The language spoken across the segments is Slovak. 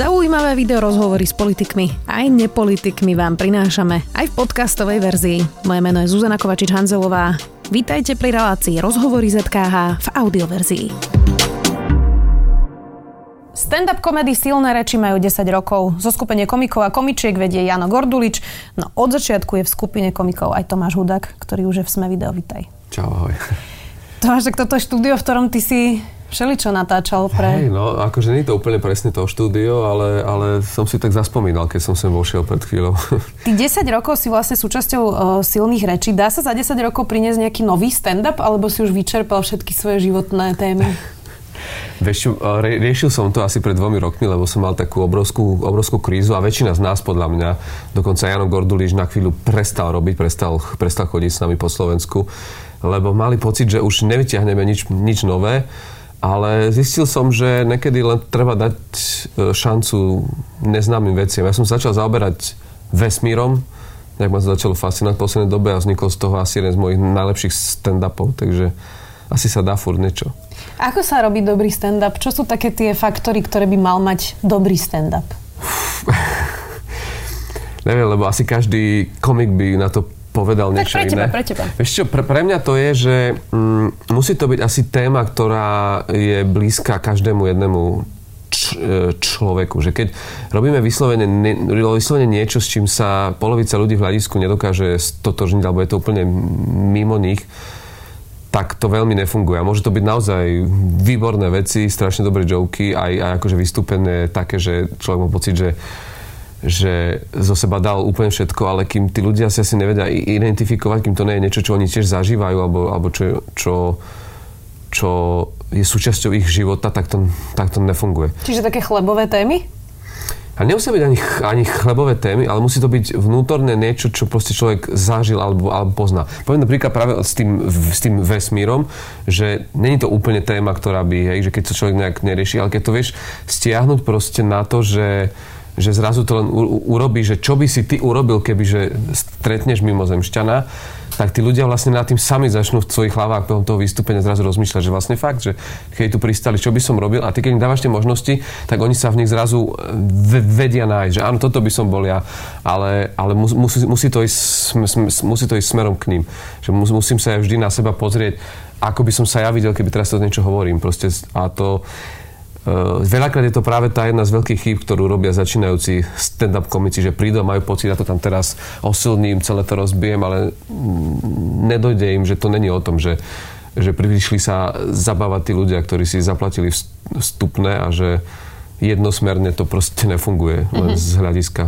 Zaujímavé video rozhovory s politikmi aj nepolitikmi vám prinášame aj v podcastovej verzii. Moje meno je Zuzana Kovačič-Hanzelová. Vítajte pri relácii Rozhovory ZKH v audioverzii. Stand-up komedy Silné reči majú 10 rokov. Zo skupenie komikov a komičiek vedie Jano Gordulič. No od začiatku je v skupine komikov aj Tomáš Hudák, ktorý už je v Sme video. Vítaj. Čau, ahoj. Tomáš, tak toto je štúdio, v ktorom ty si všeličo natáčal pre... Hej, no akože nie je to úplne presne to štúdio, ale, ale som si tak zaspomínal, keď som sem vošiel pred chvíľou. Ty 10 rokov si vlastne súčasťou uh, silných rečí. Dá sa za 10 rokov priniesť nejaký nový stand-up, alebo si už vyčerpal všetky svoje životné témy? Vieš, rie, riešil som to asi pred dvomi rokmi, lebo som mal takú obrovskú, obrovskú krízu a väčšina z nás podľa mňa, dokonca Jano Gorduliš na chvíľu prestal robiť, prestal, prestal chodiť s nami po Slovensku, lebo mali pocit, že už nevyťahneme nič, nič nové ale zistil som, že niekedy len treba dať e, šancu neznámym veciam. Ja som začal zaoberať vesmírom, nejak ma to začalo fascinovať v poslednej dobe a vznikol z toho asi jeden z mojich najlepších stand-upov, takže asi sa dá furt niečo. Ako sa robí dobrý stand-up? Čo sú také tie faktory, ktoré by mal mať dobrý stand-up? Neviem, lebo asi každý komik by na to povedal niečo pre teba, iné. Pre teba. Vieš čo, pre, pre mňa to je, že mm, musí to byť asi téma, ktorá je blízka každému jednému č- e, človeku. Že keď robíme vyslovene, ne, vyslovene niečo, s čím sa polovica ľudí v hľadisku nedokáže stotožniť, alebo je to úplne mimo nich, tak to veľmi nefunguje. A môže to byť naozaj výborné veci, strašne dobré joky, aj, aj akože vystúpené také, že človek má pocit, že že zo seba dal úplne všetko, ale kým tí ľudia si asi nevedia identifikovať, kým to nie je niečo, čo oni tiež zažívajú, alebo, alebo čo, čo, čo je súčasťou ich života, tak to, tak to nefunguje. Čiže také chlebové témy? A nemusia byť ani, ani chlebové témy, ale musí to byť vnútorné niečo, čo proste človek zažil alebo, alebo pozná. Poviem napríklad práve s tým, s tým vesmírom, že není to úplne téma, ktorá by, hej, že keď to človek nejak nerieši, ale keď to vieš stiahnuť proste na to, že že zrazu to len urobí, že čo by si ty urobil, keby že stretneš mimozemšťana, tak tí ľudia vlastne nad tým sami začnú v svojich hlavách pohľadom toho vystúpenia zrazu rozmýšľať, že vlastne fakt, že keď tu pristali, čo by som robil a ty keď im dávaš tie možnosti, tak oni sa v nich zrazu vedia nájsť, že áno, toto by som bol ja, ale, ale musí, musí, to ísť, musí to ísť smerom k ním. Že musím sa ja vždy na seba pozrieť, ako by som sa ja videl, keby teraz to niečo hovorím. Proste, a to, veľakrát je to práve tá jedna z veľkých chýb, ktorú robia začínajúci stand-up komici, že prídu a majú pocit, ja to tam teraz osilním, celé to rozbijem, ale nedojde im, že to není o tom, že, že prišli sa zabávať tí ľudia, ktorí si zaplatili vstupné a že jednosmerne to proste nefunguje len mm-hmm. z hľadiska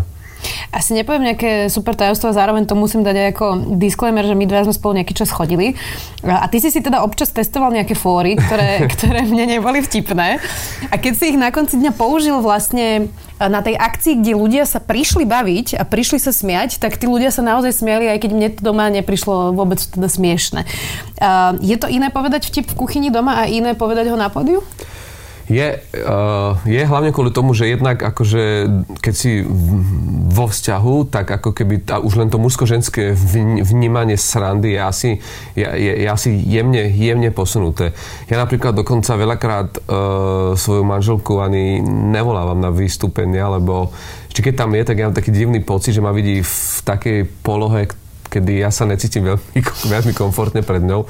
asi nepoviem nejaké super tajomstvo zároveň to musím dať aj ako disclaimer, že my dva sme spolu nejaký čas chodili. A ty si si teda občas testoval nejaké fóry, ktoré, ktoré mne neboli vtipné. A keď si ich na konci dňa použil vlastne na tej akcii, kde ľudia sa prišli baviť a prišli sa smiať, tak tí ľudia sa naozaj smiali, aj keď mne to doma neprišlo vôbec teda smiešne. Je to iné povedať vtip v kuchyni doma a iné povedať ho na pódiu? Je, uh, je hlavne kvôli tomu, že jednak akože keď si vo vzťahu, tak ako keby tá, už len to mužsko-ženské vnímanie srandy je asi, je, je, je asi jemne, jemne posunuté. Ja napríklad dokonca veľakrát uh, svoju manželku ani nevolávam na vystúpenia, lebo ešte keď tam je, tak ja mám taký divný pocit, že ma vidí v takej polohe, kedy ja sa necítim veľmi, veľmi komfortne pred ňou.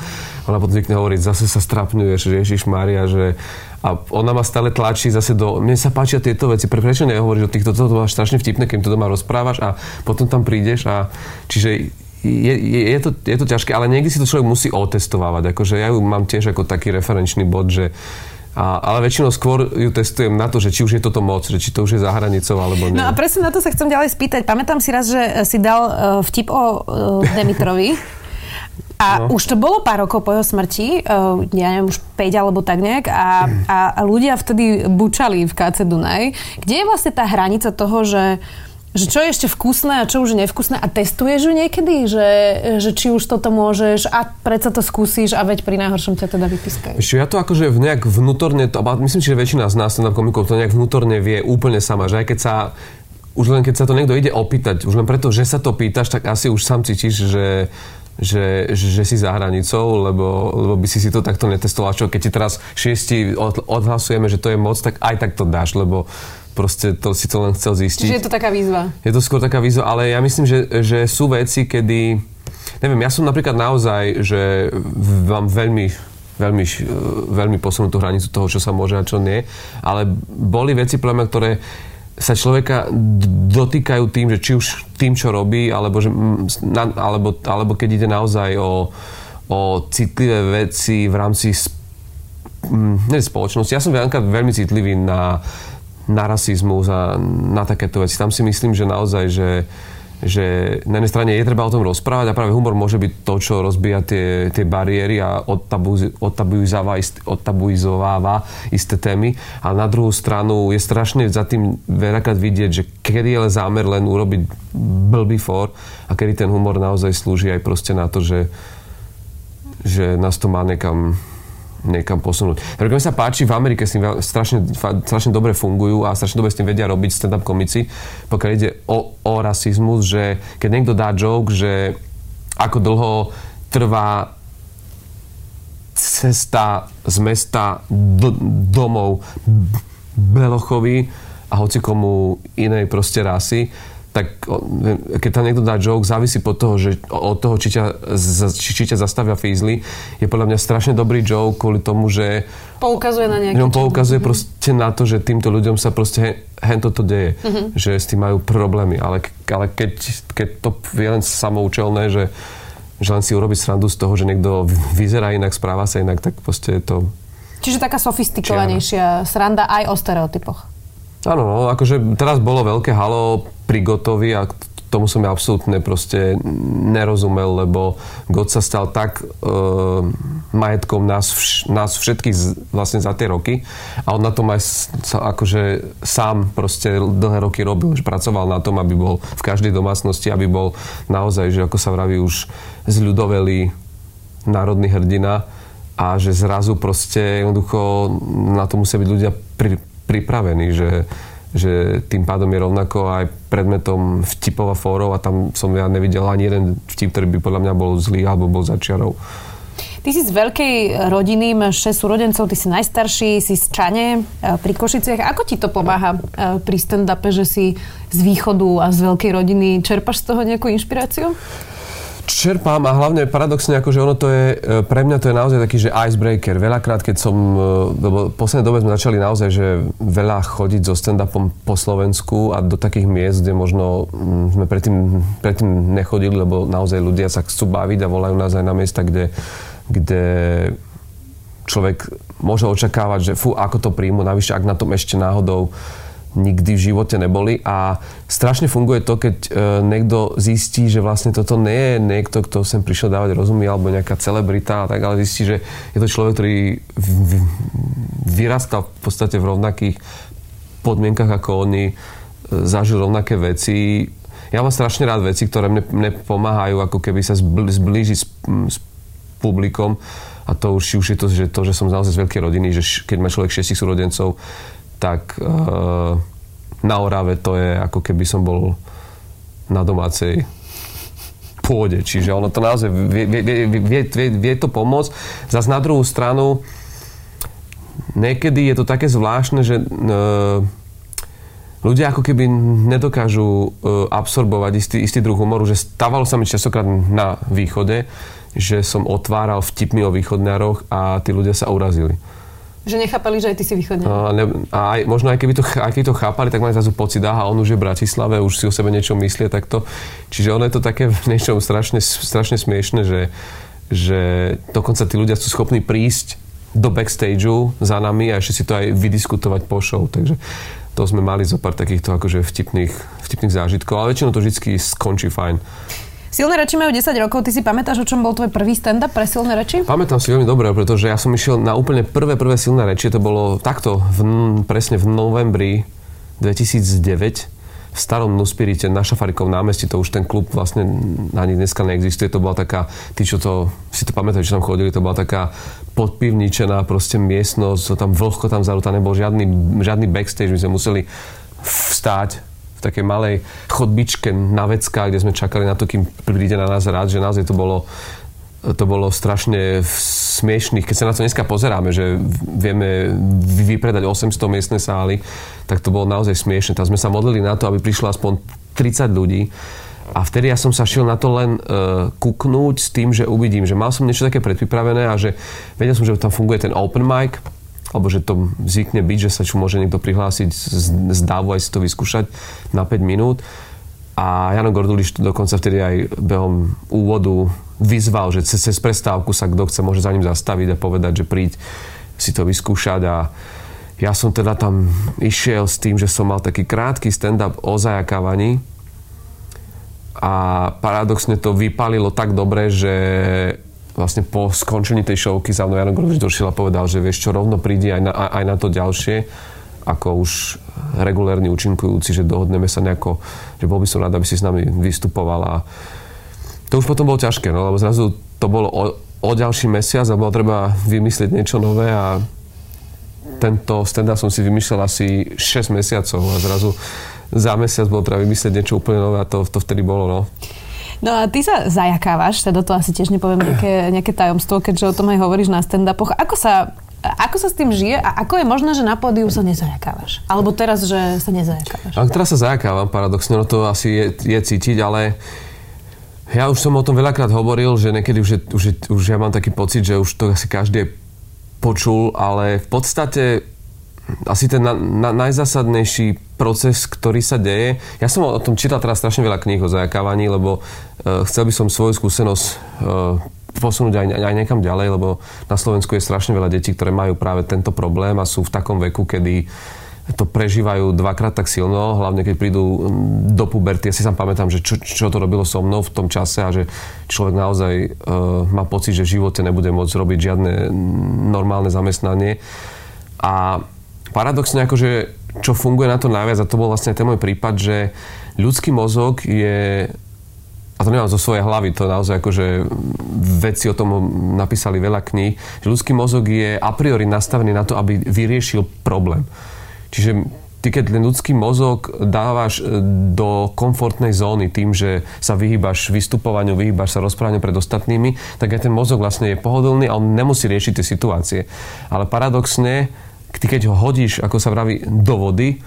Ona potom zvykne hovoriť, zase sa strapňuješ, že Ježiš Maria, že a ona ma stále tlačí zase do... Mne sa páčia tieto veci, prečo nehovoríš o týchto, toto máš strašne vtipné, keď to doma rozprávaš a potom tam prídeš a čiže je, je, je, to, je to ťažké, ale niekdy si to človek musí otestovávať. Akože ja ju mám tiež ako taký referenčný bod, že a, ale väčšinou skôr ju testujem na to, že či už je toto moc, že či to už je za hranicou alebo nie. No a presne na to sa chcem ďalej spýtať. Pamätám si raz, že si dal uh, vtip o uh, Demitrovi. A no. už to bolo pár rokov po jeho smrti, uh, ja neviem, už 5 alebo tak nejak, a, a, a ľudia vtedy bučali v KC Dunaj. Kde je vlastne tá hranica toho, že že čo je ešte vkusné a čo už je nevkusné a testuješ ju niekedy, že, že či už toto môžeš a predsa to skúsiš a veď pri najhoršom ťa teda vypískajú. Ešte ja to akože nejak vnútorne, to, myslím že väčšina z nás stand komikov to nejak vnútorne vie úplne sama, že aj keď sa už len keď sa to niekto ide opýtať, už len preto, že sa to pýtaš, tak asi už sám cítiš, že že, že si za hranicou, lebo, lebo by si si to takto netestoval. Čo keď ti teraz šiesti od, odhlasujeme, že to je moc, tak aj tak to dáš, lebo proste to si to len chcel zistiť. Čiže je to taká výzva. Je to skôr taká výzva, ale ja myslím, že, že sú veci, kedy... Neviem, ja som napríklad naozaj, že mám veľmi veľmi, veľmi posunutú hranicu toho, čo sa môže a čo nie. Ale boli veci, mňa, ktoré sa človeka dotýkajú tým, že či už tým, čo robí, alebo, že, alebo, alebo keď ide naozaj o, o citlivé veci v rámci ne, spoločnosti. Ja som veľmi citlivý na, na rasizmus a na takéto veci. Tam si myslím, že naozaj, že, že na jednej strane je treba o tom rozprávať a práve humor môže byť to, čo rozbíja tie, tie bariéry a odtabuizováva isté témy. Ale na druhú stranu je strašne za tým veľakrát vidieť, že kedy je zámer len urobiť blbý for a kedy ten humor naozaj slúži aj proste na to, že, že nás to má niekam niekam posunúť. Mi sa páči, v Amerike s tým strašne, strašne dobre fungujú a strašne dobre s tým vedia robiť stand-up komici, pokiaľ ide o, o rasizmus, že keď niekto dá joke, že ako dlho trvá cesta z mesta do, domov Belochovi a hoci komu inej proste rasy, tak keď tam niekto dá joke, závisí pod toho, že od toho, či ťa, či, či ťa zastavia fízly, je podľa mňa strašne dobrý joke kvôli tomu, že poukazuje na nejaké... On poukazuje mm-hmm. proste na to, že týmto ľuďom sa proste hen toto deje, mm-hmm. že s tým majú problémy, ale, ale keď, keď to je len samoučelné, že, že len si urobiť srandu z toho, že niekto vyzerá inak, správa sa inak, tak proste je to... Čiže taká sofistikovanejšia sranda aj o stereotypoch. Áno, no, akože teraz bolo veľké halo pri Gotovi a tomu som ja absolútne proste nerozumel, lebo God sa stal tak e, majetkom nás, vš, nás všetkých z, vlastne za tie roky a on na tom aj sa, akože sám proste dlhé roky robil, že pracoval na tom, aby bol v každej domácnosti, aby bol naozaj, že ako sa vraví už zľudovelý národný hrdina a že zrazu proste jednoducho na to musia byť ľudia pri, pripravení, že že tým pádom je rovnako aj predmetom vtipov a fórov a tam som ja nevidel ani jeden vtip, ktorý by podľa mňa bol zlý alebo bol začiarov. Ty si z veľkej rodiny, máš 6 súrodencov, ty si najstarší, si z Čane e, pri Košiciach. Ako ti to pomáha e, pri stand-upe, že si z východu a z veľkej rodiny? Čerpaš z toho nejakú inšpiráciu? Čerpám a hlavne paradoxne, akože ono to je, e, pre mňa to je naozaj taký, že icebreaker. Veľakrát, keď som, e, lebo v poslednej dobe sme začali naozaj, že veľa chodiť so stand-upom po Slovensku a do takých miest, kde možno mm, sme predtým, predtým nechodili, lebo naozaj ľudia sa chcú baviť a volajú nás aj na miesta, kde, kde človek môže očakávať, že fú, ako to príjmu, navyše ak na tom ešte náhodou nikdy v živote neboli a strašne funguje to, keď e, niekto zistí, že vlastne toto nie je niekto, kto sem prišiel dávať rozumy alebo nejaká celebrita a tak, ale zistí, že je to človek, ktorý v, vyrastal v podstate v rovnakých podmienkach ako oni, e, zažil rovnaké veci. Ja mám strašne rád veci, ktoré mne, mne pomáhajú ako keby sa zblížiť s, s publikom a to už, už je to, že to, že som naozaj z veľkej rodiny, že keď má človek šiestich súrodencov, tak uh, na Orave to je ako keby som bol na domácej pôde. Čiže ono to naozaj vie, vie, vie, vie, vie, to pomôcť. Zas na druhú stranu niekedy je to také zvláštne, že uh, ľudia ako keby nedokážu uh, absorbovať istý, istý druh humoru, že stávalo sa mi častokrát na východe, že som otváral vtipmi o východnároch a tí ľudia sa urazili. Že nechápali, že aj ty si východne. A, ne, a aj, možno aj keby, to, aj keby to chápali, tak mali zrazu pocit, aha, on už je v Bratislave, už si o sebe niečo myslí takto. Čiže ono je to také v niečom strašne, strašne smiešne, že, že dokonca tí ľudia sú schopní prísť do backstageu za nami a ešte si to aj vydiskutovať po show. Takže to sme mali zo pár takýchto akože vtipných, vtipných zážitkov, ale väčšinou to vždy skončí fajn. Silné reči majú 10 rokov. Ty si pamätáš, o čom bol tvoj prvý stand-up pre silné reči? Pamätám si veľmi dobre, pretože ja som išiel na úplne prvé, prvé silné reči. To bolo takto, v, presne v novembri 2009 v starom Nuspirite na Šafarikov námestí, to už ten klub vlastne ani dneska neexistuje, to bola taká, tí, čo to, si to pamätajú, čo tam chodili, to bola taká podpivničená proste miestnosť, tam vlhko tam zarúta, nebol žiadny, žiadny backstage, my sme museli vstáť takej malej chodbičke na vecka, kde sme čakali na to, kým príde na nás rád, že naozaj to bolo to bolo strašne smiešných. Keď sa na to dneska pozeráme, že vieme vypredať 800 miestne sály, tak to bolo naozaj smiešne. Tam sme sa modlili na to, aby prišlo aspoň 30 ľudí. A vtedy ja som sa šiel na to len uh, kuknúť s tým, že uvidím, že mal som niečo také predpripravené a že vedel som, že tam funguje ten open mic, alebo že to zvykne byť, že sa čo môže niekto prihlásiť z, z dávu aj si to vyskúšať na 5 minút. A Jano Gorduliš dokonca vtedy aj behom úvodu vyzval, že cez, cez prestávku sa kto chce môže za ním zastaviť a povedať, že príď si to vyskúšať a ja som teda tam išiel s tým, že som mal taký krátky stand-up o zajakávaní a paradoxne to vypalilo tak dobre, že vlastne po skončení tej šovky za mnou Jano Gorduliš došiel a povedal, že vieš čo, rovno prídi aj na, aj na to ďalšie ako už regulérny účinkujúci, že dohodneme sa nejako, že bol by som rád, aby si s nami vystupoval to už potom bolo ťažké, no, lebo zrazu to bolo o, o ďalší mesiac a bolo treba vymyslieť niečo nové a tento stand som si vymyslel asi 6 mesiacov a zrazu za mesiac bolo treba vymyslieť niečo úplne nové a to, to vtedy bolo, no. No a ty sa zajakávaš, teda to asi tiež nepoviem nejaké, nejaké tajomstvo, keďže o tom aj hovoríš na stand-upoch. Ako sa ako sa s tým žije a ako je možné, že na pódiu sa nezajakávaš? Alebo teraz, že sa nezajakávaš? A teraz sa zajakávam paradoxne, no to asi je, je cítiť, ale ja už som o tom veľakrát hovoril, že niekedy už, je, už, je, už ja mám taký pocit, že už to asi každý počul, ale v podstate asi ten na, na, najzásadnejší proces, ktorý sa deje. Ja som o tom čítal teraz strašne veľa kníh o zajakávaní, lebo uh, chcel by som svoju skúsenosť uh, posunúť aj, aj niekam ďalej, lebo na Slovensku je strašne veľa detí, ktoré majú práve tento problém a sú v takom veku, kedy to prežívajú dvakrát tak silno, hlavne keď prídu do puberty. Ja si sám pamätám, že čo, čo to robilo so mnou v tom čase a že človek naozaj uh, má pocit, že v živote nebude môcť robiť žiadne normálne zamestnanie. A paradoxne akože čo funguje na to najviac, a to bol vlastne ten môj prípad, že ľudský mozog je a to nemám zo svojej hlavy, to naozaj akože vedci o tom napísali veľa kníh, že ľudský mozog je a priori nastavený na to, aby vyriešil problém. Čiže ty keď ten ľudský mozog dávaš e, do komfortnej zóny tým, že sa vyhýbaš vystupovaniu, vyhýbaš sa rozprávaniu pred ostatnými, tak aj ten mozog vlastne je pohodlný a on nemusí riešiť tie situácie. Ale paradoxne, ty keď ho hodíš, ako sa vraví, do vody,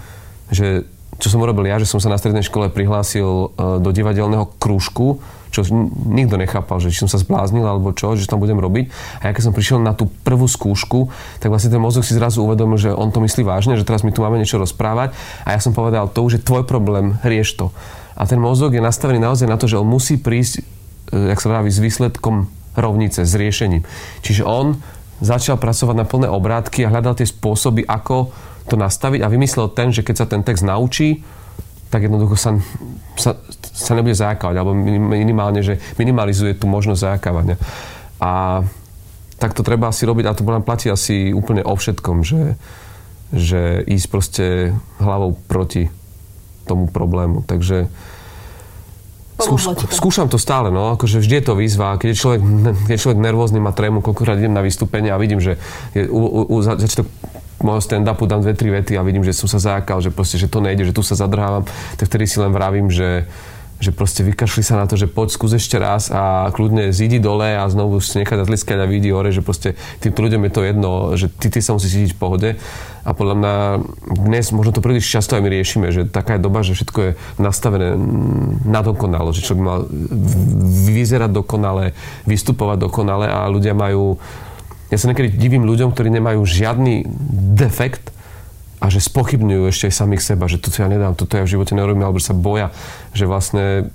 že čo som urobil ja, že som sa na strednej škole prihlásil e, do divadelného krúžku, čo nikto nechápal, že či som sa zbláznil alebo čo, že tam budem robiť. A ja keď som prišiel na tú prvú skúšku, tak vlastne ten mozog si zrazu uvedomil, že on to myslí vážne, že teraz my tu máme niečo rozprávať a ja som povedal, to už je tvoj problém, rieš to. A ten mozog je nastavený naozaj na to, že on musí prísť, e, jak sa vraví, s výsledkom rovnice, s riešením. Čiže on začal pracovať na plné obrátky a hľadal tie spôsoby, ako to nastaviť a vymyslel ten, že keď sa ten text naučí, tak jednoducho sa, sa, sa nebude zajakávať, alebo minimálne, že minimalizuje tú možnosť zajakávania. A tak to treba asi robiť, a to nám platí asi úplne o všetkom, že, že ísť proste hlavou proti tomu problému. Takže Skúš, skúšam to stále, no, akože vždy je to výzva. Keď je človek, keď je človek nervózny, má trému, koľkokrát idem na vystúpenie a vidím, že je, u, u, u začiatok môjho stand-upu dám dve, tri vety a vidím, že som sa zákal, že proste, že to nejde, že tu sa zadrhávam, tak vtedy si len vravím, že, že proste vykašli sa na to, že poď skús ešte raz a kľudne zídi dole a znovu si nechať zatliskať a vidí hore, že proste týmto ľuďom je to jedno, že ty, ty sa musíš cítiť v pohode. A podľa mňa dnes možno to príliš často aj my riešime, že taká je doba, že všetko je nastavené na dokonalo, že človek mal vyzerať dokonale, vystupovať dokonale a ľudia majú ja sa niekedy divím ľuďom, ktorí nemajú žiadny defekt a že spochybňujú ešte aj samých seba, že toto ja nedám, toto ja v živote nerobím, alebo sa boja, že vlastne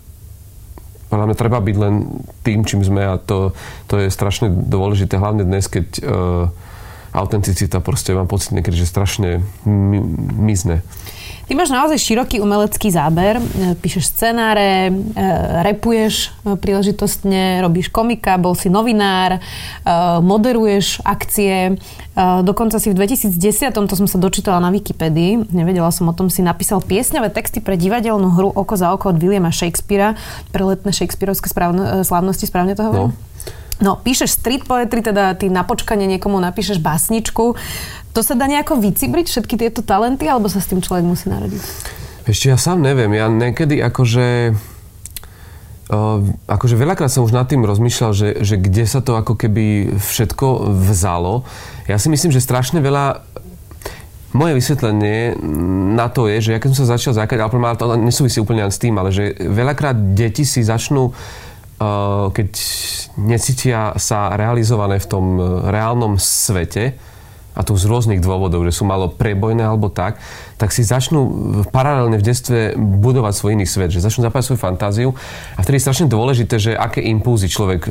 podľa mňa treba byť len tým, čím sme a to, to je strašne dôležité, hlavne dnes, keď uh, autenticita proste mám pocit niekedy, že strašne mizne. Ty máš naozaj široký umelecký záber, e, píšeš scenáre, e, repuješ e, príležitostne, robíš komika, bol si novinár, moderuješ akcie, dokonca si v 2010, to som sa dočítala na Wikipedii, nevedela som o tom, si napísal piesňové texty pre divadelnú hru Oko za oko od Williama Shakespearea, pre letné Shakespeareovské slávnosti, správne to hovorím? No. No, píšeš street poetry, teda ty na počkanie niekomu napíšeš básničku. To sa dá nejako vycibriť, všetky tieto talenty, alebo sa s tým človek musí narodiť? Ešte ja sám neviem. Ja niekedy akože... Uh, akože veľakrát som už nad tým rozmýšľal, že, že kde sa to ako keby všetko vzalo. Ja si myslím, že strašne veľa moje vysvetlenie na to je, že ja keď som sa začal zákať, ale to nesúvisí úplne s tým, ale že veľakrát deti si začnú keď necítia sa realizované v tom reálnom svete, a to z rôznych dôvodov, že sú malo prebojné alebo tak, tak si začnú paralelne v detstve budovať svoj iný svet, že začnú zapájať svoju fantáziu a vtedy je strašne dôležité, že aké impulzy človek,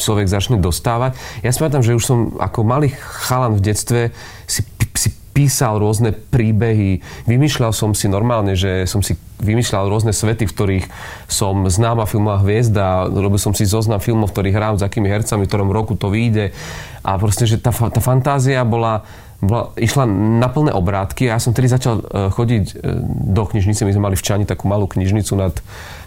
človek začne dostávať. Ja si pamätám, že už som ako malý chalan v detstve si, písal rôzne príbehy, vymýšľal som si normálne, že som si vymýšľal rôzne svety, v ktorých som známa filmová hviezda, robil som si zoznam filmov, v ktorých hrám, s akými hercami, v ktorom roku to vyjde. A proste, že tá, tá fantázia bola, bola, išla na plné obrátky a ja som tedy začal e, chodiť e, do knižnice. My sme mali v Čani takú malú knižnicu nad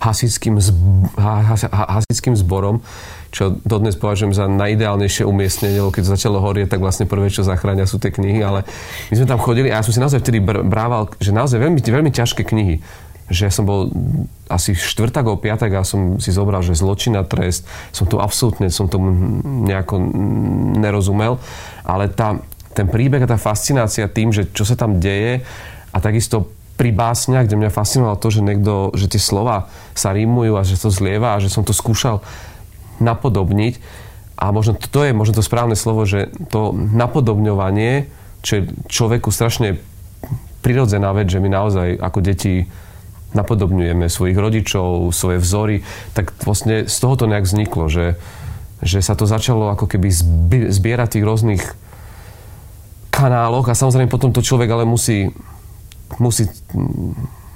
hasickým, zb- has, hasickým zborom čo dodnes považujem za najideálnejšie umiestnenie, lebo keď začalo horieť, tak vlastne prvé, čo zachránia, sú tie knihy, ale my sme tam chodili a ja som si naozaj vtedy brával, že naozaj veľmi, veľmi ťažké knihy. Že som bol asi štvrtak alebo piatak a som si zobral, že zločin a trest, som to absolútne, som tomu nejako nerozumel, ale tá, ten príbeh a tá fascinácia tým, že čo sa tam deje a takisto pri básniach, kde mňa fascinovalo to, že niekto, že tie slova sa rímujú a že to zlieva a že som to skúšal napodobniť. A možno to je možno to správne slovo, že to napodobňovanie, čo je človeku strašne prirodzená vec, že my naozaj ako deti napodobňujeme svojich rodičov, svoje vzory, tak vlastne z toho to nejak vzniklo, že, že sa to začalo ako keby zbierať tých rôznych kanáloch a samozrejme potom to človek ale musí, musí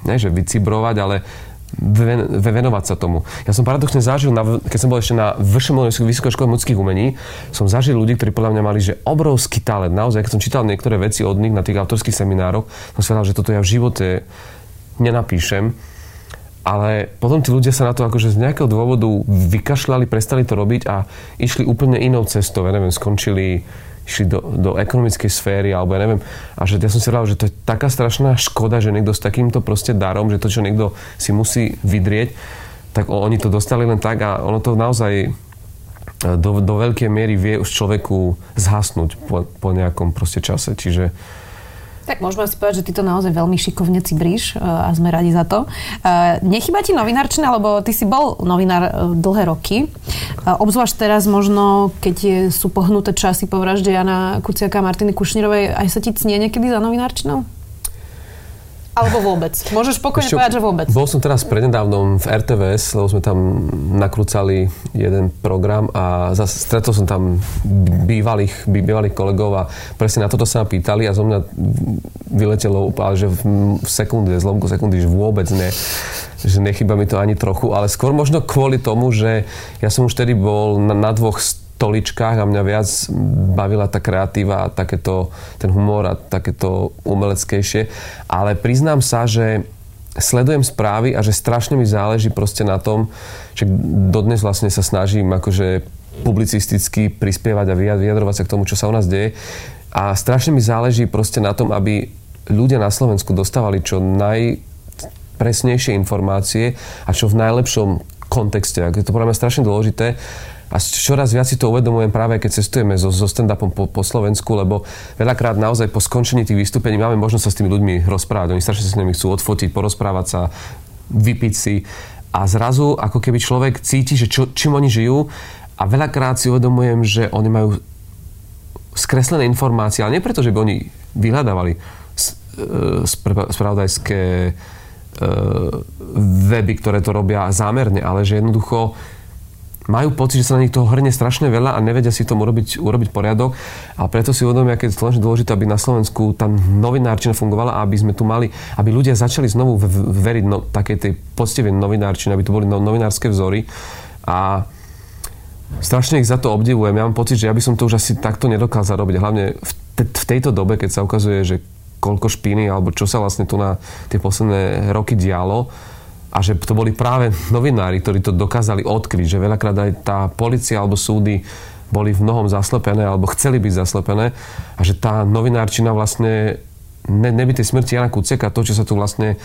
ne, že vycibrovať, ale venovať sa tomu. Ja som paradoxne zažil, na, keď som bol ešte na Vyššej Vysokej škole muzických umení, som zažil ľudí, ktorí podľa mňa mali že obrovský talent. Naozaj, keď som čítal niektoré veci od nich na tých autorských seminároch, som si povedal, že toto ja v živote nenapíšem. Ale potom tí ľudia sa na to akože z nejakého dôvodu vykašľali, prestali to robiť a išli úplne inou cestou. Ja neviem, skončili išli do, do ekonomickej sféry, alebo ja neviem. A že ja som si hovoril, že to je taká strašná škoda, že niekto s takýmto proste darom, že to, čo niekto si musí vydrieť, tak oni to dostali len tak a ono to naozaj e, do, do veľkej miery vie už človeku zhasnúť po, po nejakom proste čase. Čiže tak môžeme si povedať, že ty to naozaj veľmi šikovne cibríš e, a sme radi za to. E, nechyba ti novinárčina, lebo ty si bol novinár e, dlhé roky. Obzvlášť teraz možno, keď sú pohnuté časy po vražde Jana Kuciaka a Martiny Kušnírovej, aj sa ti cnie niekedy za novinárčinou? Alebo vôbec? Môžeš spokojne Ešte, povedať, že vôbec. Bol som teraz prednedávnom v RTVS, lebo sme tam nakrúcali jeden program a zase stretol som tam bývalých, bývalých kolegov a presne na toto sa ma pýtali a zo mňa vyletelo ale že v sekunde, zlomku sekundy, že vôbec ne že nechyba mi to ani trochu, ale skôr možno kvôli tomu, že ja som už tedy bol na, na dvoch stoličkách a mňa viac bavila tá kreatíva a takéto, ten humor a takéto umeleckejšie. Ale priznám sa, že sledujem správy a že strašne mi záleží proste na tom, že dodnes vlastne sa snažím akože publicisticky prispievať a vyjadrovať sa k tomu, čo sa u nás deje. A strašne mi záleží proste na tom, aby ľudia na Slovensku dostávali čo najpresnejšie informácie a čo v najlepšom kontexte. Je to podľa mňa strašne dôležité a čoraz viac si to uvedomujem práve, keď cestujeme so, so stand-upom po, po Slovensku, lebo veľakrát naozaj po skončení tých vystúpení máme možnosť sa s tými ľuďmi rozprávať. Oni strašne sa s nimi chcú odfotiť, porozprávať sa, vypiť si. A zrazu, ako keby človek cíti, že čo, čím oni žijú a veľakrát si uvedomujem, že oni majú skreslené informácie, ale nie preto, že by oni vyhľadávali e, spravodajské e, weby, ktoré to robia zámerne, ale že jednoducho majú pocit, že sa na nich toho hrne strašne veľa a nevedia si tomu urobiť, urobiť poriadok. A preto si uvedomia, aké je strašne dôležité, aby na Slovensku tá novinárčina fungovala a aby sme tu mali, aby ľudia začali znovu veriť no, takej tej poctivej novinárčine, aby tu boli no, novinárske vzory. A strašne ich za to obdivujem. Ja mám pocit, že ja by som to už asi takto nedokázal robiť. Hlavne v, te, v tejto dobe, keď sa ukazuje, že koľko špiny alebo čo sa vlastne tu na tie posledné roky dialo, a že to boli práve novinári, ktorí to dokázali odkryť, že veľakrát aj tá policia alebo súdy boli v mnohom zaslepené alebo chceli byť zaslepené a že tá novinárčina vlastne ne, nebytej smrti Jana Kuceka, to, čo sa tu vlastne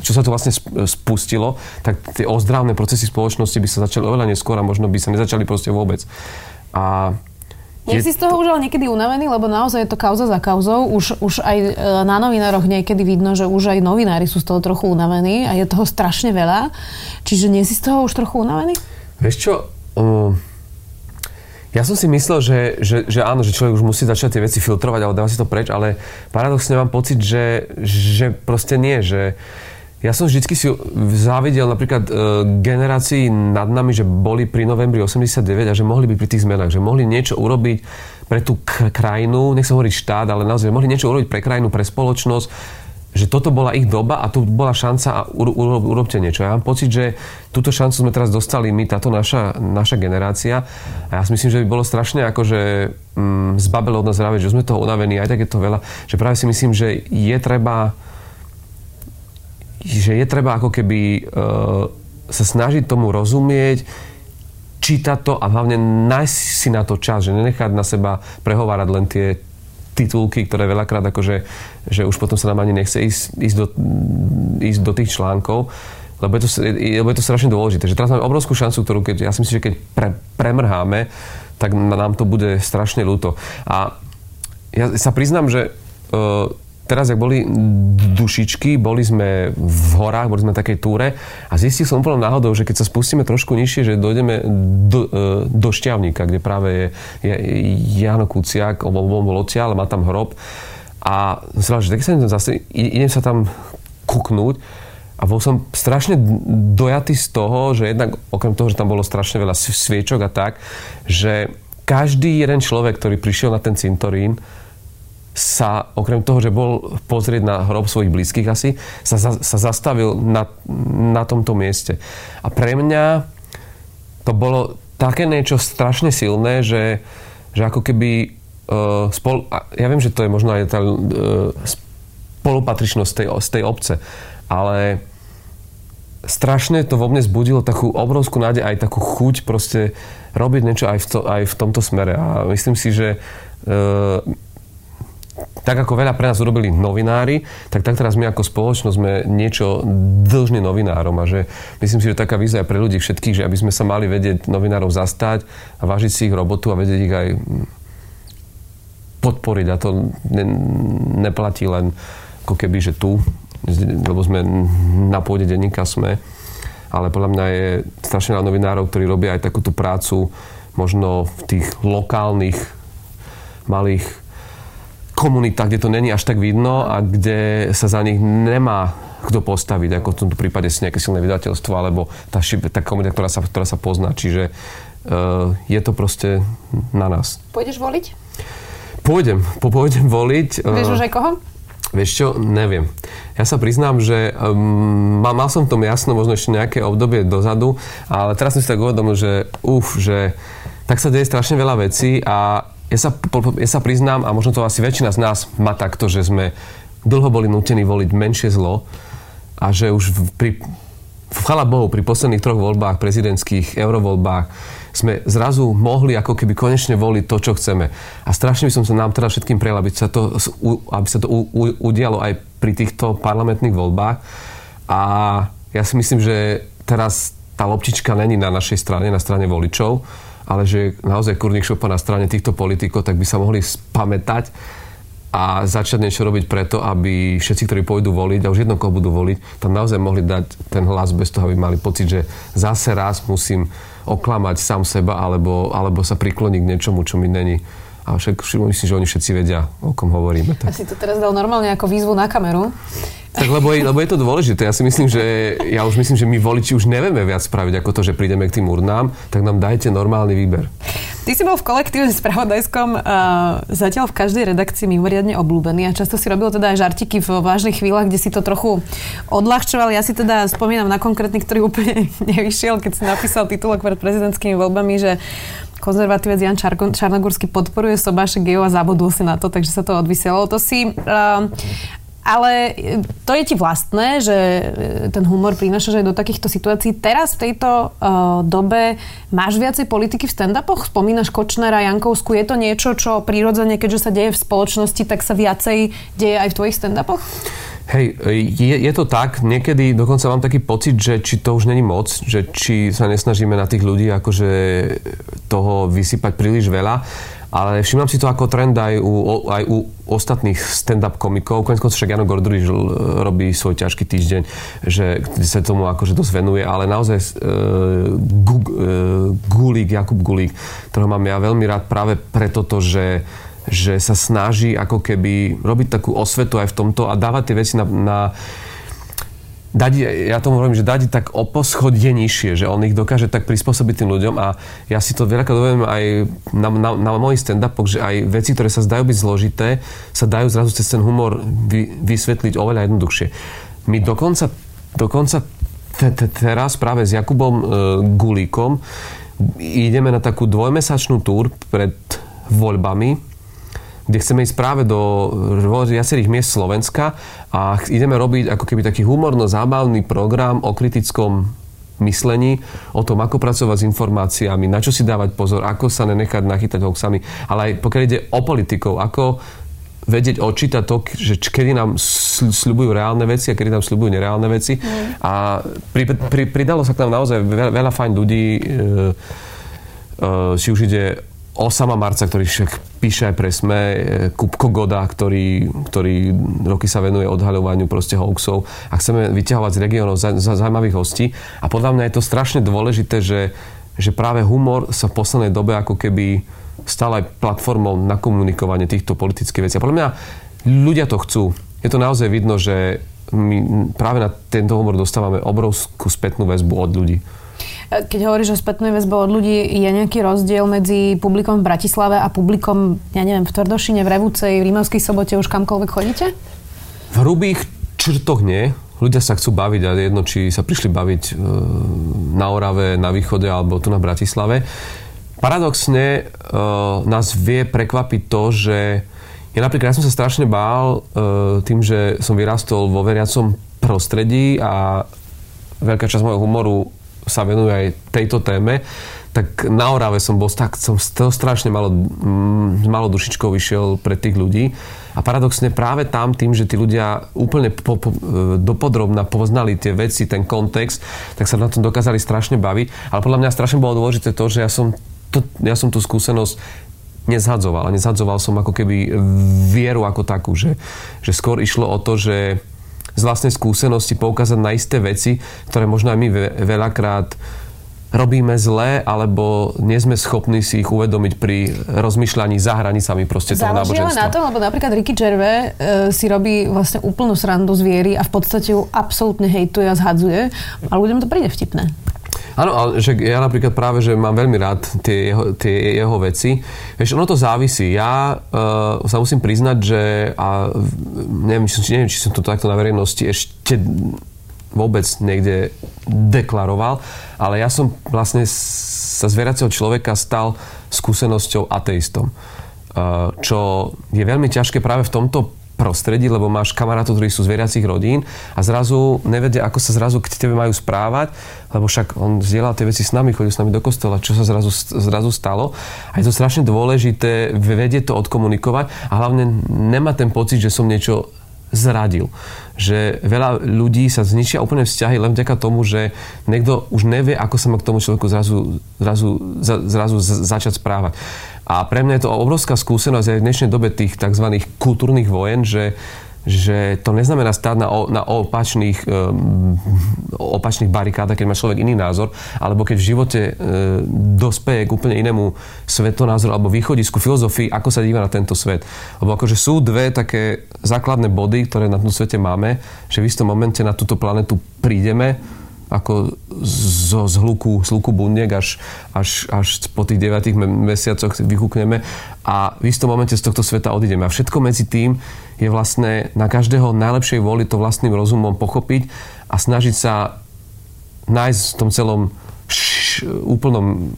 čo sa tu vlastne spustilo, tak tie ozdravné procesy spoločnosti by sa začali oveľa neskôr a možno by sa nezačali proste vôbec. A Nie je si z toho už ale niekedy unavený, lebo naozaj je to kauza za kauzou. Už, už aj e, na novinároch niekedy vidno, že už aj novinári sú z toho trochu unavení a je toho strašne veľa. Čiže nie si z toho už trochu unavený? Vieš čo, um, ja som si myslel, že, že, že áno, že človek už musí začať tie veci filtrovať, ale dáva si to preč, ale paradoxne mám pocit, že, že proste nie, že ja som vždycky si závidel napríklad e, generácii nad nami, že boli pri novembri 89 a že mohli byť pri tých zmenách, že mohli niečo urobiť pre tú krajinu, nech sa hovorí štát, ale naozaj mohli niečo urobiť pre krajinu, pre spoločnosť, že toto bola ich doba a tu bola šanca a uro, uro, urobte niečo. Ja mám pocit, že túto šancu sme teraz dostali my, táto naša, naša generácia a ja si myslím, že by bolo strašne akože mm, zbabelo od nás že sme toho unavení, aj tak je to veľa, že práve si myslím, že je treba že je treba ako keby uh, sa snažiť tomu rozumieť, čítať to a hlavne nájsť si na to čas, že nenechať na seba prehovárať len tie titulky, ktoré veľakrát akože, že už potom sa nám ani nechce ísť, ísť, do, ísť do tých článkov, lebo je, to, lebo je to strašne dôležité. Že teraz máme obrovskú šancu, ktorú keď, ja si myslím, že keď pre, premrháme, tak nám to bude strašne ľúto. A ja sa priznám, že uh, teraz, ak boli dušičky, boli sme v horách, boli sme na takej túre a zistil som úplne náhodou, že keď sa spustíme trošku nižšie, že dojdeme do, e, do Šťavníka, kde práve je, je Jano Kuciak, on bol odtiaľ, má tam hrob. A som že tak sa zase, idem sa tam kuknúť. A bol som strašne dojatý z toho, že jednak okrem toho, že tam bolo strašne veľa sviečok a tak, že každý jeden človek, ktorý prišiel na ten cintorín, sa, okrem toho, že bol pozrieť na hrob svojich blízkych asi, sa, za, sa zastavil na, na tomto mieste. A pre mňa to bolo také niečo strašne silné, že, že ako keby uh, spol, ja viem, že to je možno aj tá uh, spolupatričnosť tej, z tej obce, ale strašne to vo mne zbudilo takú obrovskú nádej, aj takú chuť proste robiť niečo aj v, to, aj v tomto smere. A myslím si, že uh, tak ako veľa pre nás urobili novinári, tak tak teraz my ako spoločnosť sme niečo dlžní novinárom a že myslím si, že taká vízia pre ľudí všetkých, že aby sme sa mali vedieť novinárov zastať a vážiť si ich robotu a vedieť ich aj podporiť. A to ne, neplatí len ako keby, že tu, lebo sme na pôde denníka sme, ale podľa mňa je strašne veľa novinárov, ktorí robia aj takúto prácu možno v tých lokálnych malých komunitách, kde to není až tak vidno a kde sa za nich nemá kto postaviť, ako v tomto prípade si nejaké silné vydateľstvo alebo tá, tá komunita, ktorá sa, ktorá sa pozná. Čiže uh, je to proste na nás. Pôjdeš voliť? Pôjdem, pôjdem voliť. Vieš uh, už aj koho? Vieš čo, neviem. Ja sa priznám, že um, mal, mal som tom jasno možno ešte nejaké obdobie dozadu, ale teraz som si tak uvedomil, že uf, že tak sa deje strašne veľa vecí a ja sa, ja sa priznám, a možno to asi väčšina z nás má takto, že sme dlho boli nutení voliť menšie zlo a že už pri, chvala Bohu, pri posledných troch voľbách, prezidentských, eurovoľbách, sme zrazu mohli ako keby konečne voliť to, čo chceme. A strašne by som sa nám teda všetkým prejel, aby sa to, aby sa to u, u, udialo aj pri týchto parlamentných voľbách. A ja si myslím, že teraz tá loptička není na našej strane, na strane voličov, ale že naozaj kurník šopa na strane týchto politikov, tak by sa mohli spamätať a začať niečo robiť preto, aby všetci, ktorí pôjdu voliť, a už jedno koho budú voliť, tam naozaj mohli dať ten hlas bez toho, aby mali pocit, že zase raz musím oklamať sám seba alebo, alebo sa prikloniť k niečomu, čo mi není a však myslím, že oni všetci vedia, o kom hovoríme. Tak. Asi to teraz dal normálne ako výzvu na kameru. Tak lebo je, lebo je to dôležité. Ja si myslím, že ja už myslím, že my voliči už nevieme viac spraviť ako to, že prídeme k tým urnám, tak nám dajte normálny výber. Ty si bol v kolektíve spravodajskom uh, zatiaľ v každej redakcii mimoriadne obľúbený a často si robil teda aj žartiky v vážnych chvíľach, kde si to trochu odľahčoval. Ja si teda spomínam na konkrétny, ktorý úplne nevyšiel, keď si napísal titulok pred prezidentskými voľbami, že konzervatívec Jan Čarnogórsky podporuje Sobáše Geo a zabudol si na to, takže sa to odvysielalo. To si... Uh, ale to je ti vlastné, že e, ten humor prinášaš aj do takýchto situácií. Teraz v tejto uh, dobe máš viacej politiky v stand-upoch? Spomínaš Kočnera, Jankovsku. Je to niečo, čo prirodzene, keďže sa deje v spoločnosti, tak sa viacej deje aj v tvojich stand-upoch? Hej, je, je to tak. Niekedy dokonca mám taký pocit, že či to už není moc, že či sa nesnažíme na tých ľudí akože toho vysypať príliš veľa. ale všimám si to ako trend aj u, aj u ostatných stand-up komikov. Konec koncov však Jano Gorduriš robí svoj ťažký týždeň, že sa tomu akože dosť venuje, ale naozaj uh, Gulík, Jakub Gulík, ktorého mám ja veľmi rád práve preto, že že sa snaží ako keby robiť takú osvetu aj v tomto a dávať tie veci na, na dať, ja tomu hovorím, že dať tak o poschodie nižšie, že on ich dokáže tak prispôsobiť tým ľuďom a ja si to veľakrát dovedem aj na, na, na mojich stand-upoch, že aj veci, ktoré sa zdajú byť zložité, sa dajú zrazu cez ten humor vy, vysvetliť oveľa jednoduchšie. My dokonca, dokonca te, te, teraz práve s Jakubom e, Gulíkom ideme na takú dvojmesačnú túr pred voľbami kde chceme ísť práve do viacerých miest Slovenska a ideme robiť ako keby taký humorno-zábavný program o kritickom myslení, o tom, ako pracovať s informáciami, na čo si dávať pozor, ako sa nenechať nachytať hoaxami, ale aj pokiaľ ide o politikov, ako vedieť odčítať to, že kedy nám sľubujú reálne veci a kedy nám sľubujú nereálne veci. Mm. A pri, pri, pridalo sa k nám naozaj veľa, veľa fajn ľudí, e, e, či už ide Osama Marca, ktorý však píše aj pre SME, e, Kupko Goda, ktorý, ktorý roky sa venuje odhaľovaniu proste hoaxov a chceme vyťahovať z regiónov za, za zaujímavých hostí. A podľa mňa je to strašne dôležité, že, že práve humor sa v poslednej dobe ako keby stal aj platformou na komunikovanie týchto politických vecí. A podľa mňa ľudia to chcú. Je to naozaj vidno, že my práve na tento humor dostávame obrovskú spätnú väzbu od ľudí. Keď hovoríš o spätnej väzbe od ľudí, je nejaký rozdiel medzi publikom v Bratislave a publikom, ja neviem, v Tvrdošine, v Revúcej, v Rímavskej sobote, už kamkoľvek chodíte? V hrubých črtoch nie. Ľudia sa chcú baviť a jedno, či sa prišli baviť e, na Orave, na východe alebo tu na Bratislave. Paradoxne uh, nás vie prekvapiť to, že ja napríklad ja som sa strašne bál uh, tým, že som vyrastol vo veriacom prostredí a veľká časť môjho humoru sa venuje aj tejto téme, tak na Orave som bol tak, som to strašne malo, mm, malo dušičkou vyšiel pre tých ľudí. A paradoxne práve tam tým, že tí ľudia úplne po, po, e, dopodrobna poznali tie veci, ten kontext, tak sa na tom dokázali strašne baviť. Ale podľa mňa strašne bolo dôležité to, že ja som, to, ja som tú skúsenosť nezhadzoval. A nezhadzoval som ako keby vieru ako takú, že, že skôr išlo o to, že z vlastnej skúsenosti poukázať na isté veci, ktoré možno aj my veľakrát robíme zle, alebo nie sme schopní si ich uvedomiť pri rozmýšľaní za hranicami proste toho náboženstva. na tom, lebo napríklad Ricky Gervais e, si robí vlastne úplnú srandu z viery a v podstate ju absolútne hejtuje a zhadzuje, ale ľuďom to príde vtipné. Áno, ale že ja napríklad práve, že mám veľmi rád tie jeho, tie jeho veci. Vieš, ono to závisí. Ja uh, sa musím priznať, že a neviem, či, neviem, či som to takto na verejnosti ešte vôbec niekde deklaroval, ale ja som vlastne sa z veracieho človeka stal skúsenosťou ateistom. Uh, čo je veľmi ťažké práve v tomto prostredí, lebo máš kamarátov, ktorí sú z veriacich rodín a zrazu nevedia, ako sa zrazu k tebe majú správať, lebo však on zdieľal tie veci s nami, chodil s nami do kostola, čo sa zrazu, zrazu stalo. A je to strašne dôležité vedieť to odkomunikovať a hlavne nemá ten pocit, že som niečo zradil. Že veľa ľudí sa zničia úplne vzťahy len vďaka tomu, že niekto už nevie, ako sa má k tomu človeku zrazu, zrazu, zrazu začať správať. A pre mňa je to obrovská skúsenosť aj v dnešnej dobe tých tzv. kultúrnych vojen, že že to neznamená stáť na, na opačných, um, opačných barikádach, keď má človek iný názor, alebo keď v živote uh, dospeje k úplne inému svetonázoru alebo východisku filozofii, ako sa díva na tento svet. Lebo akože sú dve také základné body, ktoré na tom svete máme, že v istom momente na túto planetu prídeme ako zo, z, hluku, z hluku bundiek až, až, až po tých 9 mesiacoch vyhúkneme a v istom momente z tohto sveta odídeme. A všetko medzi tým je vlastne na každého najlepšej voli to vlastným rozumom pochopiť a snažiť sa nájsť v tom celom š, úplnom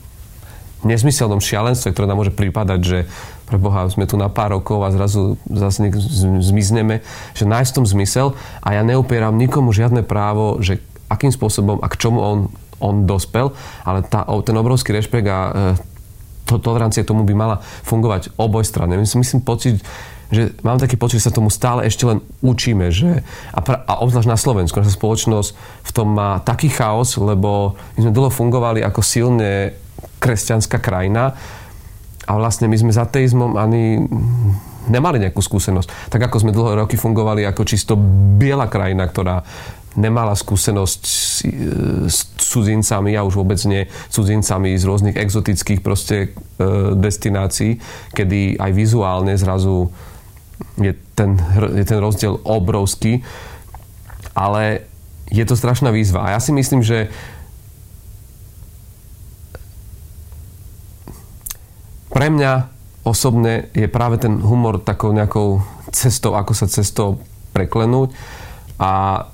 nezmyselnom šialenstve, ktoré nám môže pripadať, že pre Boha sme tu na pár rokov a zrazu zase zmizneme, že nájsť v tom zmysel a ja neupieram nikomu žiadne právo, že akým spôsobom a k čomu on, on dospel, ale tá, ten obrovský rešpekt a e, to, tolerancia tomu by mala fungovať oboj strany. Myslím, myslím pocit, že mám taký pocit, že sa tomu stále ešte len učíme, že, a, pra, a obzvlášť na Slovensku, naša spoločnosť v tom má taký chaos, lebo my sme dlho fungovali ako silne kresťanská krajina a vlastne my sme s ateizmom ani nemali nejakú skúsenosť. Tak ako sme dlho roky fungovali ako čisto biela krajina, ktorá nemala skúsenosť s, e, s cudzincami, a už vôbec nie cudzincami z rôznych exotických proste e, destinácií, kedy aj vizuálne zrazu je ten, je ten rozdiel obrovský, ale je to strašná výzva. A ja si myslím, že pre mňa osobne je práve ten humor takou nejakou cestou, ako sa cestou preklenúť a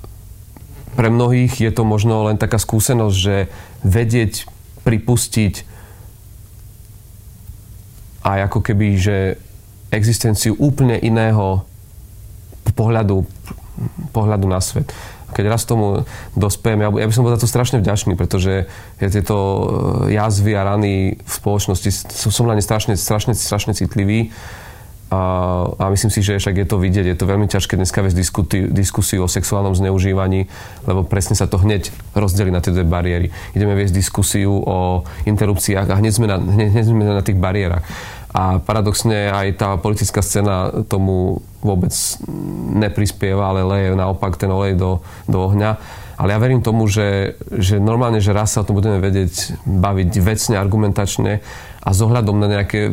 pre mnohých je to možno len taká skúsenosť, že vedieť, pripustiť aj ako keby, že existenciu úplne iného pohľadu, pohľadu na svet keď raz tomu dospiem, ja, ja by som bol za to strašne vďačný, pretože ja tieto e, jazvy a rany v spoločnosti, som na ne strašne, strašne, strašne citlivý. A, a myslím si, že však je to vidieť, je to veľmi ťažké dneska viesť diskusiu o sexuálnom zneužívaní, lebo presne sa to hneď rozdelí na tie dve bariéry. Ideme viesť diskusiu o interrupciách a hneď sme na, hneď, hneď sme na tých bariérach. A paradoxne aj tá politická scéna tomu vôbec neprispieva, ale leje naopak ten olej do, do ohňa. Ale ja verím tomu, že, že normálne, že raz sa o tom budeme vedieť baviť vecne, argumentačne a s ohľadom na nejaké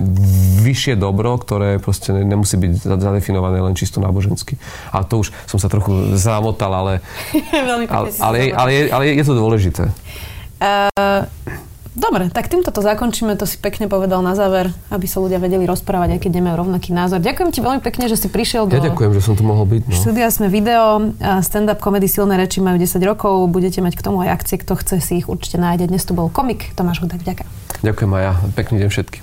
vyššie dobro, ktoré proste nemusí byť zadefinované len čisto nábožensky. A to už som sa trochu zamotal, ale, ale, ale, ale, ale, je, ale je to dôležité. Uh, Dobre, tak týmto to zakončíme, to si pekne povedal na záver, aby sa ľudia vedeli rozprávať, aj keď nemajú rovnaký názor. Ďakujem ti veľmi pekne, že si prišiel do... Ja ďakujem, že som tu mohol byť. No. Štúdia sme video, stand-up komedy Silné reči majú 10 rokov, budete mať k tomu aj akcie, kto chce si ich určite nájde. Dnes tu bol komik Tomáš Hudák, ďakujem. Ďakujem aj ja, pekný deň všetkým.